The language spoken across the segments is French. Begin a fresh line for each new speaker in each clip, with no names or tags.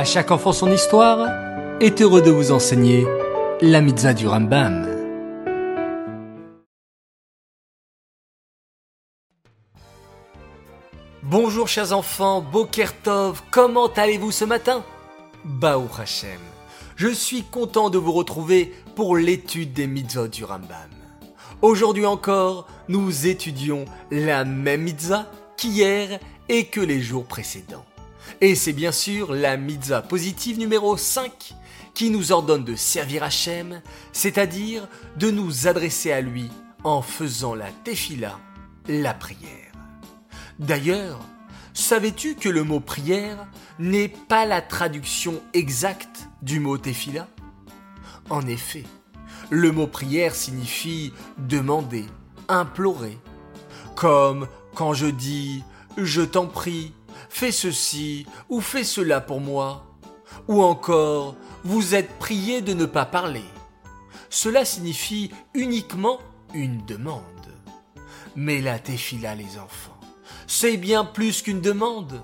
À chaque enfant son histoire est heureux de vous enseigner la mitzvah du Rambam. Bonjour chers enfants, Bokertov, comment allez-vous ce matin? Baou Hashem, je suis content de vous retrouver pour l'étude des mitzvahs du Rambam. Aujourd'hui encore, nous étudions la même mitzvah qu'hier et que les jours précédents. Et c'est bien sûr la mitzvah positive numéro 5 qui nous ordonne de servir Hachem, c'est-à-dire de nous adresser à lui en faisant la tefila, la prière. D'ailleurs, savais-tu que le mot prière n'est pas la traduction exacte du mot tefila? En effet, le mot prière signifie demander, implorer. Comme quand je dis je t'en prie, fais ceci ou fais cela pour moi. Ou encore vous êtes prié de ne pas parler. Cela signifie uniquement une demande. Mais la téfila, les enfants, c'est bien plus qu'une demande.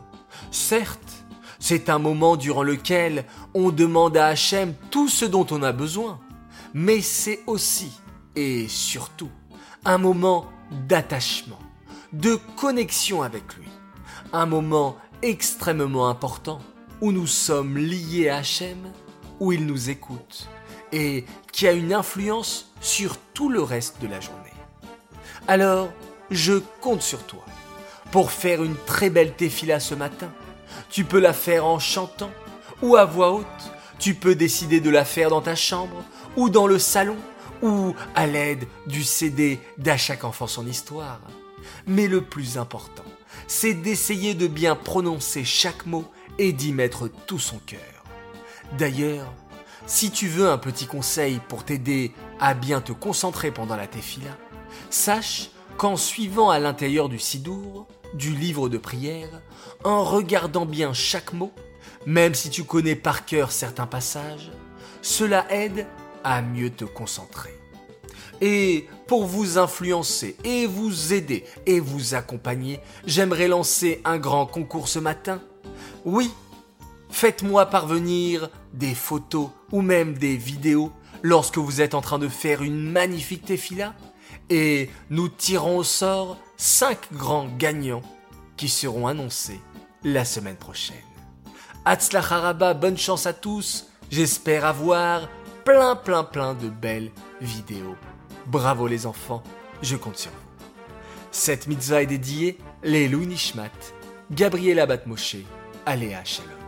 Certes, c'est un moment durant lequel on demande à Hachem tout ce dont on a besoin mais c'est aussi et surtout un moment d'attachement, de connexion avec lui, un moment extrêmement important où nous sommes liés à Hachem, où il nous écoute et qui a une influence sur tout le reste de la journée. Alors, je compte sur toi pour faire une très belle téfila ce matin. Tu peux la faire en chantant ou à voix haute. Tu peux décider de la faire dans ta chambre ou dans le salon, ou à l'aide du CD d'À chaque enfant son histoire. Mais le plus important, c'est d'essayer de bien prononcer chaque mot et d'y mettre tout son cœur. D'ailleurs, si tu veux un petit conseil pour t'aider à bien te concentrer pendant la tefila, sache qu'en suivant à l'intérieur du sidour, du livre de prière, en regardant bien chaque mot, même si tu connais par cœur certains passages, cela aide à mieux te concentrer. Et pour vous influencer et vous aider et vous accompagner, j'aimerais lancer un grand concours ce matin. Oui, faites-moi parvenir des photos ou même des vidéos lorsque vous êtes en train de faire une magnifique tefila et nous tirons au sort 5 grands gagnants qui seront annoncés la semaine prochaine. Haraba, bonne chance à tous. J'espère avoir plein, plein, plein de belles vidéos. Bravo les enfants, je compte sur vous. Cette mitzvah est dédiée les Nishmat, Gabriela Batmoshe, Aléa Shalom.